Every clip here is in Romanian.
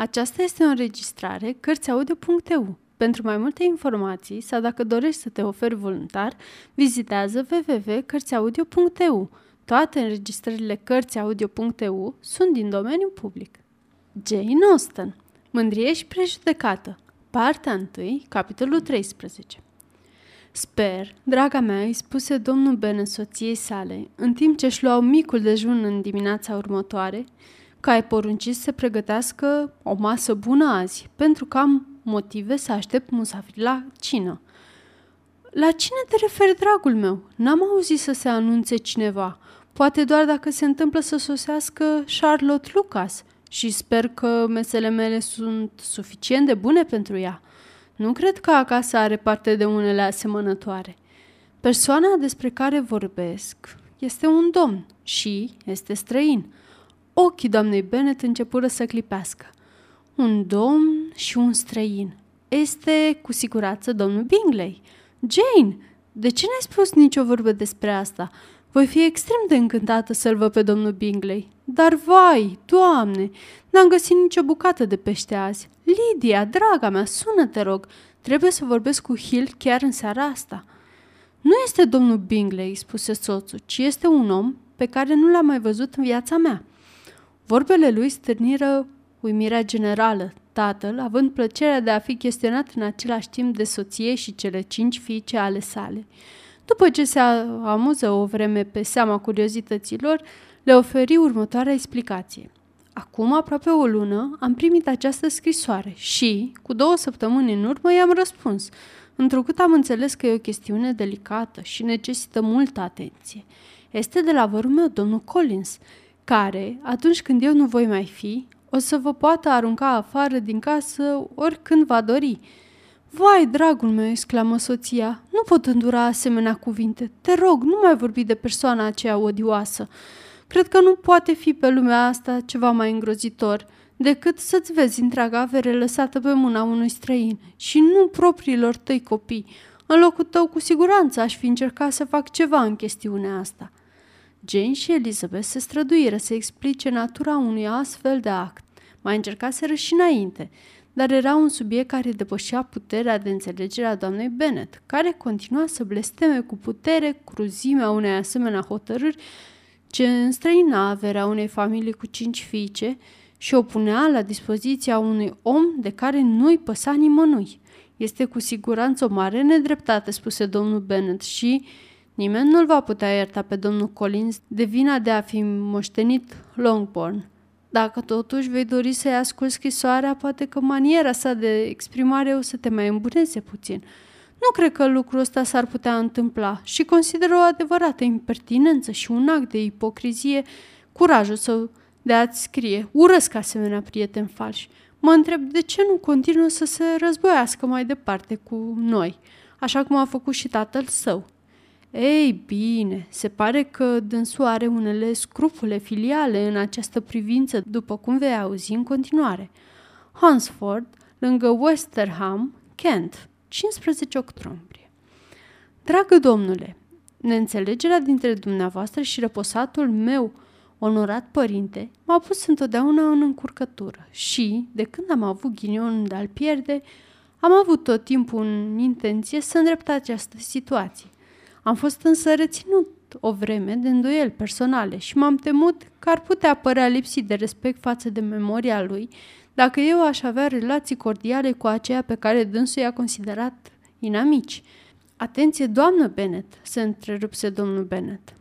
Aceasta este o înregistrare Cărțiaudio.eu. Pentru mai multe informații sau dacă dorești să te oferi voluntar, vizitează www.cărțiaudio.eu. Toate înregistrările Cărțiaudio.eu sunt din domeniu public. Jane Austen Mândrie și prejudecată Partea 1, capitolul 13 Sper, draga mea, îi spuse domnul Bennet soției sale, în timp ce își luau micul dejun în dimineața următoare, că ai poruncit să pregătească o masă bună azi, pentru că am motive să aștept musafiri la cină. La cine te referi, dragul meu? N-am auzit să se anunțe cineva. Poate doar dacă se întâmplă să sosească Charlotte Lucas și sper că mesele mele sunt suficient de bune pentru ea. Nu cred că acasă are parte de unele asemănătoare. Persoana despre care vorbesc este un domn și este străin – Ochii doamnei Bennet începură să clipească. Un domn și un străin. Este cu siguranță domnul Bingley. Jane, de ce n-ai spus nicio vorbă despre asta? Voi fi extrem de încântată să-l văd pe domnul Bingley. Dar vai, doamne, n-am găsit nicio bucată de pește azi. Lydia, draga mea, sună-te rog. Trebuie să vorbesc cu Hill chiar în seara asta. Nu este domnul Bingley, spuse soțul, ci este un om pe care nu l-am mai văzut în viața mea. Vorbele lui stârniră uimirea generală, tatăl având plăcerea de a fi chestionat în același timp de soție și cele cinci fiice ale sale. După ce se amuză o vreme pe seama curiozităților, le oferi următoarea explicație. Acum aproape o lună am primit această scrisoare și, cu două săptămâni în urmă, i-am răspuns, întrucât am înțeles că e o chestiune delicată și necesită multă atenție. Este de la vărul meu, domnul Collins, care, atunci când eu nu voi mai fi, o să vă poată arunca afară din casă oricând va dori. Vai, dragul meu, exclamă soția, nu pot îndura asemenea cuvinte. Te rog, nu mai vorbi de persoana aceea odioasă. Cred că nu poate fi pe lumea asta ceva mai îngrozitor decât să-ți vezi întreaga avere lăsată pe mâna unui străin și nu propriilor tăi copii. În locul tău, cu siguranță, aș fi încercat să fac ceva în chestiunea asta. Jane și Elizabeth se străduiră să explice natura unui astfel de act. Mai încercaseră și înainte, dar era un subiect care depășea puterea de înțelegere a doamnei Bennet, care continua să blesteme cu putere cruzimea unei asemenea hotărâri ce înstrăina averea unei familii cu cinci fiice și o punea la dispoziția unui om de care nu-i păsa nimănui. Este cu siguranță o mare nedreptate, spuse domnul Bennet și, Nimeni nu-l va putea ierta pe domnul Collins de vina de a fi moștenit Longbourn. Dacă totuși vei dori să-i ascult scrisoarea, poate că maniera sa de exprimare o să te mai îmbuneze puțin. Nu cred că lucrul ăsta s-ar putea întâmpla și consider o adevărată impertinență și un act de ipocrizie curajul său de a-ți scrie. Urăsc asemenea prieteni falși. Mă întreb de ce nu continuă să se războiască mai departe cu noi, așa cum a făcut și tatăl său. Ei bine, se pare că dânsul are unele scrupule filiale în această privință, după cum vei auzi în continuare. Hansford, lângă Westerham, Kent, 15 octombrie. Dragă domnule, neînțelegerea dintre dumneavoastră și reposatul meu, onorat părinte, m-a pus întotdeauna în încurcătură și, de când am avut ghinion de a-l pierde, am avut tot timpul în intenție să îndrept această situație. Am fost însă reținut o vreme de îndoieli personale și m-am temut că ar putea părea lipsit de respect față de memoria lui dacă eu aș avea relații cordiale cu aceea pe care dânsul i-a considerat inamici. Atenție, doamnă Bennet, se întrerupse domnul Bennet.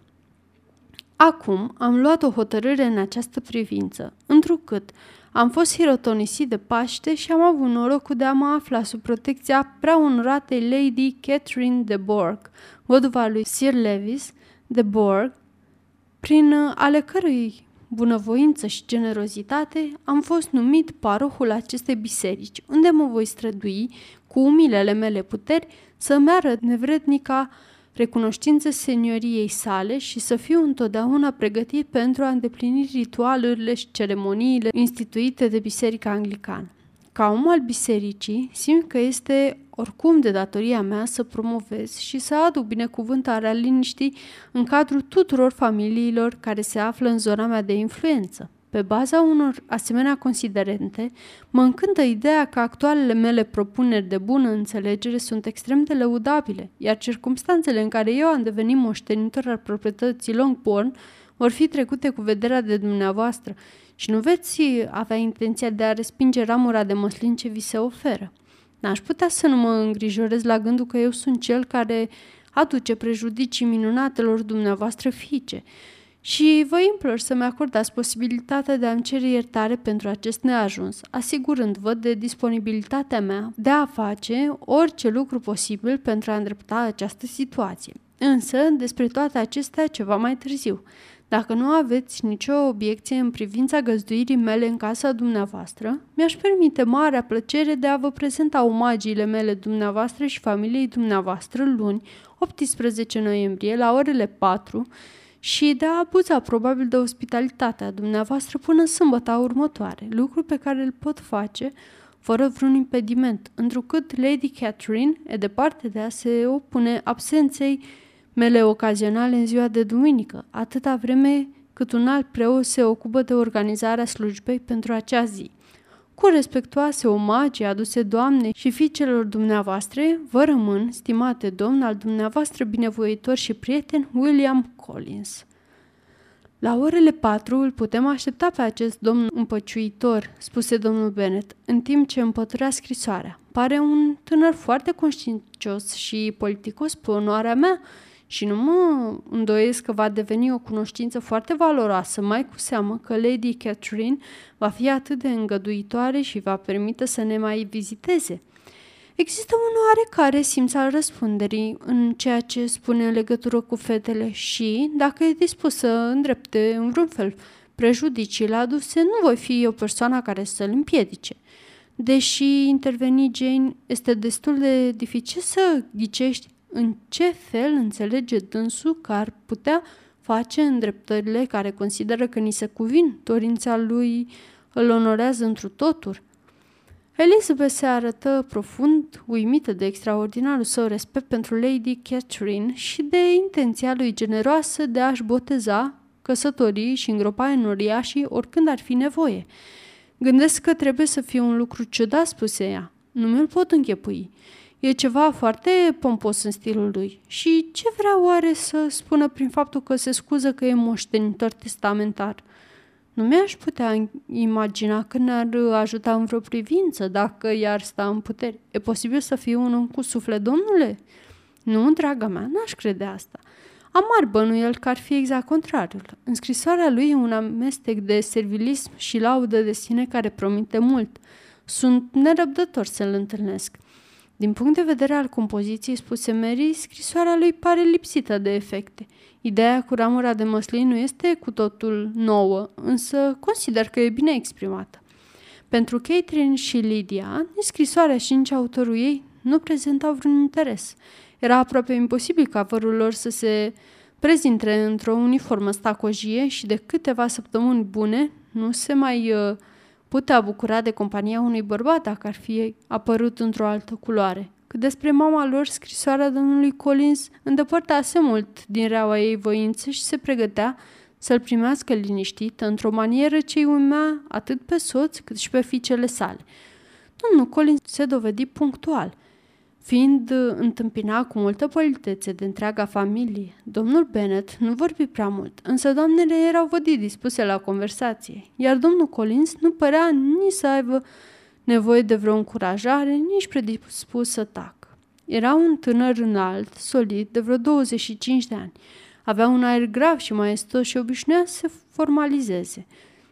Acum am luat o hotărâre în această privință, întrucât am fost hirotonisit de Paște și am avut norocul de a mă afla sub protecția prea onoratei Lady Catherine de Bourgh, văduva lui Sir Lewis de Bourgh, prin ale cărui bunăvoință și generozitate am fost numit parohul acestei biserici, unde mă voi strădui cu umilele mele puteri să-mi arăt nevrednica recunoștință senioriei sale și să fiu întotdeauna pregătit pentru a îndeplini ritualurile și ceremoniile instituite de Biserica Anglicană. Ca om al bisericii, simt că este oricum de datoria mea să promovez și să aduc binecuvântarea liniștii în cadrul tuturor familiilor care se află în zona mea de influență. Pe baza unor asemenea considerente, mă încântă ideea că actualele mele propuneri de bună înțelegere sunt extrem de lăudabile, iar circumstanțele în care eu am devenit moștenitor al proprietății Longbourn vor fi trecute cu vederea de dumneavoastră și nu veți avea intenția de a respinge ramura de măslin ce vi se oferă. N-aș putea să nu mă îngrijorez la gândul că eu sunt cel care aduce prejudicii minunatelor dumneavoastră fiice și vă implor să-mi acordați posibilitatea de a-mi cere iertare pentru acest neajuns, asigurând-vă de disponibilitatea mea de a face orice lucru posibil pentru a îndrepta această situație. Însă, despre toate acestea ceva mai târziu. Dacă nu aveți nicio obiecție în privința găzduirii mele în casa dumneavoastră, mi-aș permite marea plăcere de a vă prezenta omagiile mele dumneavoastră și familiei dumneavoastră luni, 18 noiembrie, la orele 4, și de a abuza probabil de ospitalitatea dumneavoastră până sâmbăta următoare, lucru pe care îl pot face fără vreun impediment, întrucât Lady Catherine e departe de a se opune absenței mele ocazionale în ziua de duminică, atâta vreme cât un alt preot se ocupă de organizarea slujbei pentru acea zi. Cu respectoase omagii aduse Doamnei și fiicelor dumneavoastră, vă rămân, stimate domn al dumneavoastră binevoitor și prieten, William Collins. La orele patru îl putem aștepta pe acest domn împăciuitor, spuse domnul Bennet, în timp ce împăturea scrisoarea. Pare un tânăr foarte conștiincios și politicos pe onoarea mea și nu mă îndoiesc că va deveni o cunoștință foarte valoroasă, mai cu seamă că Lady Catherine va fi atât de îngăduitoare și va permite să ne mai viziteze. Există un oarecare simț al răspunderii în ceea ce spune în legătură cu fetele și, dacă e dispus să îndrepte în vreun fel prejudiciile aduse, nu voi fi o persoană care să-l împiedice. Deși interveni Jane, este destul de dificil să ghicești în ce fel înțelege dânsul că ar putea face îndreptările care consideră că ni se cuvin. Dorința lui îl onorează întru totul. Elizabeth se arătă profund uimită de extraordinarul său respect pentru Lady Catherine și de intenția lui generoasă de a-și boteza, căsătorii și îngropa în uriașii oricând ar fi nevoie. Gândesc că trebuie să fie un lucru ciudat, spuse ea. Nu mi-l pot închepui. E ceva foarte pompos în stilul lui. Și ce vrea oare să spună prin faptul că se scuză că e moștenitor testamentar? Nu mi-aș putea imagina că ne-ar ajuta în vreo privință dacă i-ar sta în putere. E posibil să fie un om cu suflet, domnule? Nu, draga mea, n-aș crede asta. Amar bănuiel că ar fi exact contrariul. În scrisoarea lui e un amestec de servilism și laudă de sine care promite mult. Sunt nerăbdător să-l întâlnesc. Din punct de vedere al compoziției spuse Mary, scrisoarea lui pare lipsită de efecte. Ideea cu ramura de măslin nu este cu totul nouă, însă consider că e bine exprimată. Pentru Catherine și Lydia, nici scrisoarea și nici autorul ei nu prezentau vreun interes. Era aproape imposibil ca vărul lor să se prezinte într-o uniformă stacojie și de câteva săptămâni bune nu se mai uh, putea bucura de compania unui bărbat dacă ar fi apărut într-o altă culoare. Cât despre mama lor, scrisoarea domnului Collins îndepărtase mult din reaua ei voință și se pregătea să-l primească liniștit, într-o manieră ce îi umea atât pe soț cât și pe fiicele sale. Domnul Collins se dovedi punctual – Fiind întâmpina cu multă politețe de întreaga familie, domnul Bennet nu vorbi prea mult, însă doamnele erau vădit dispuse la conversație, iar domnul Collins nu părea nici să aibă nevoie de vreo încurajare, nici predispus să tacă. Era un tânăr înalt, solid, de vreo 25 de ani. Avea un aer grav și maestos și obișnuia să se formalizeze.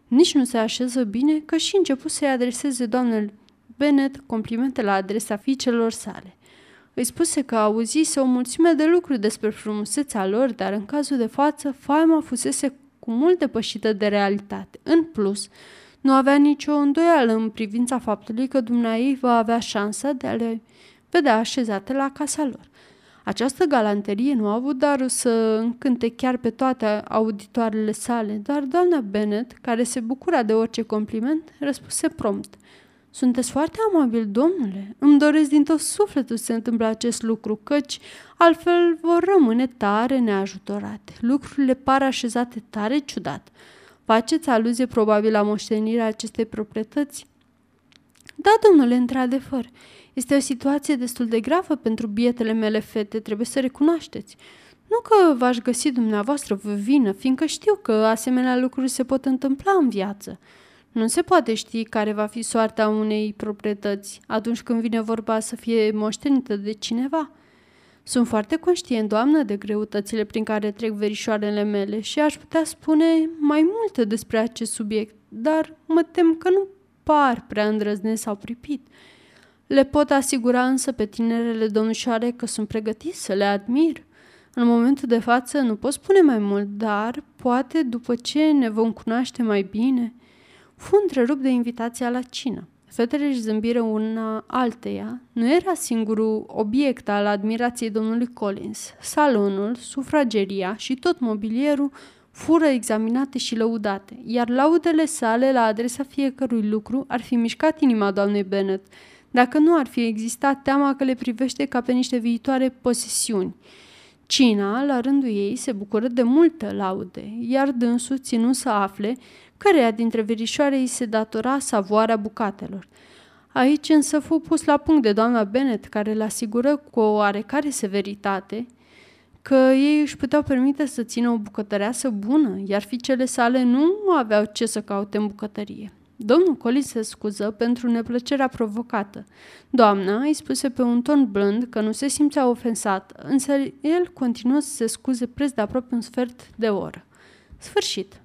Nici nu se așeză bine, că și început să-i adreseze doamnele Bennet complimente la adresa fiicelor sale. Îi spuse că auzise o mulțime de lucruri despre frumusețea lor, dar în cazul de față, faima fusese cu mult depășită de realitate. În plus, nu avea nicio îndoială în privința faptului că dumneai va avea șansa de a le vedea așezate la casa lor. Această galanterie nu a avut dar să încânte chiar pe toate auditoarele sale, dar doamna Bennet, care se bucura de orice compliment, răspuse prompt – sunteți foarte amabil, domnule. Îmi doresc din tot sufletul să se întâmple acest lucru, căci altfel vor rămâne tare neajutorate. Lucrurile par așezate tare ciudat. Faceți aluzie probabil la moștenirea acestei proprietăți? Da, domnule, într-adevăr. Este o situație destul de gravă pentru bietele mele fete, trebuie să recunoașteți. Nu că v-aș găsi dumneavoastră vă vină, fiindcă știu că asemenea lucruri se pot întâmpla în viață. Nu se poate ști care va fi soarta unei proprietăți atunci când vine vorba să fie moștenită de cineva. Sunt foarte conștient, doamnă, de greutățile prin care trec verișoarele mele și aș putea spune mai multe despre acest subiect, dar mă tem că nu par prea îndrăzneț sau pripit. Le pot asigura însă pe tinerele domnișoare că sunt pregătiți să le admir. În momentul de față nu pot spune mai mult, dar poate după ce ne vom cunoaște mai bine. Fu întrerupt de invitația la cină. Fetele își zâmbiră una alteia. Nu era singurul obiect al admirației domnului Collins. Salonul, sufrageria și tot mobilierul fură examinate și lăudate, iar laudele sale la adresa fiecărui lucru ar fi mișcat inima doamnei Bennet, dacă nu ar fi existat teama că le privește ca pe niște viitoare posesiuni. Cina, la rândul ei, se bucură de multe laude, iar dânsul ținu să afle căreia dintre verișoare îi se datora savoarea bucatelor. Aici însă fu pus la punct de doamna Bennet, care le asigură cu o oarecare severitate că ei își puteau permite să țină o bucătăreasă bună, iar fiicele sale nu aveau ce să caute în bucătărie. Domnul Coli se scuză pentru neplăcerea provocată. Doamna îi spuse pe un ton blând că nu se simțea ofensat, însă el continuă să se scuze preț de aproape un sfert de oră. Sfârșit.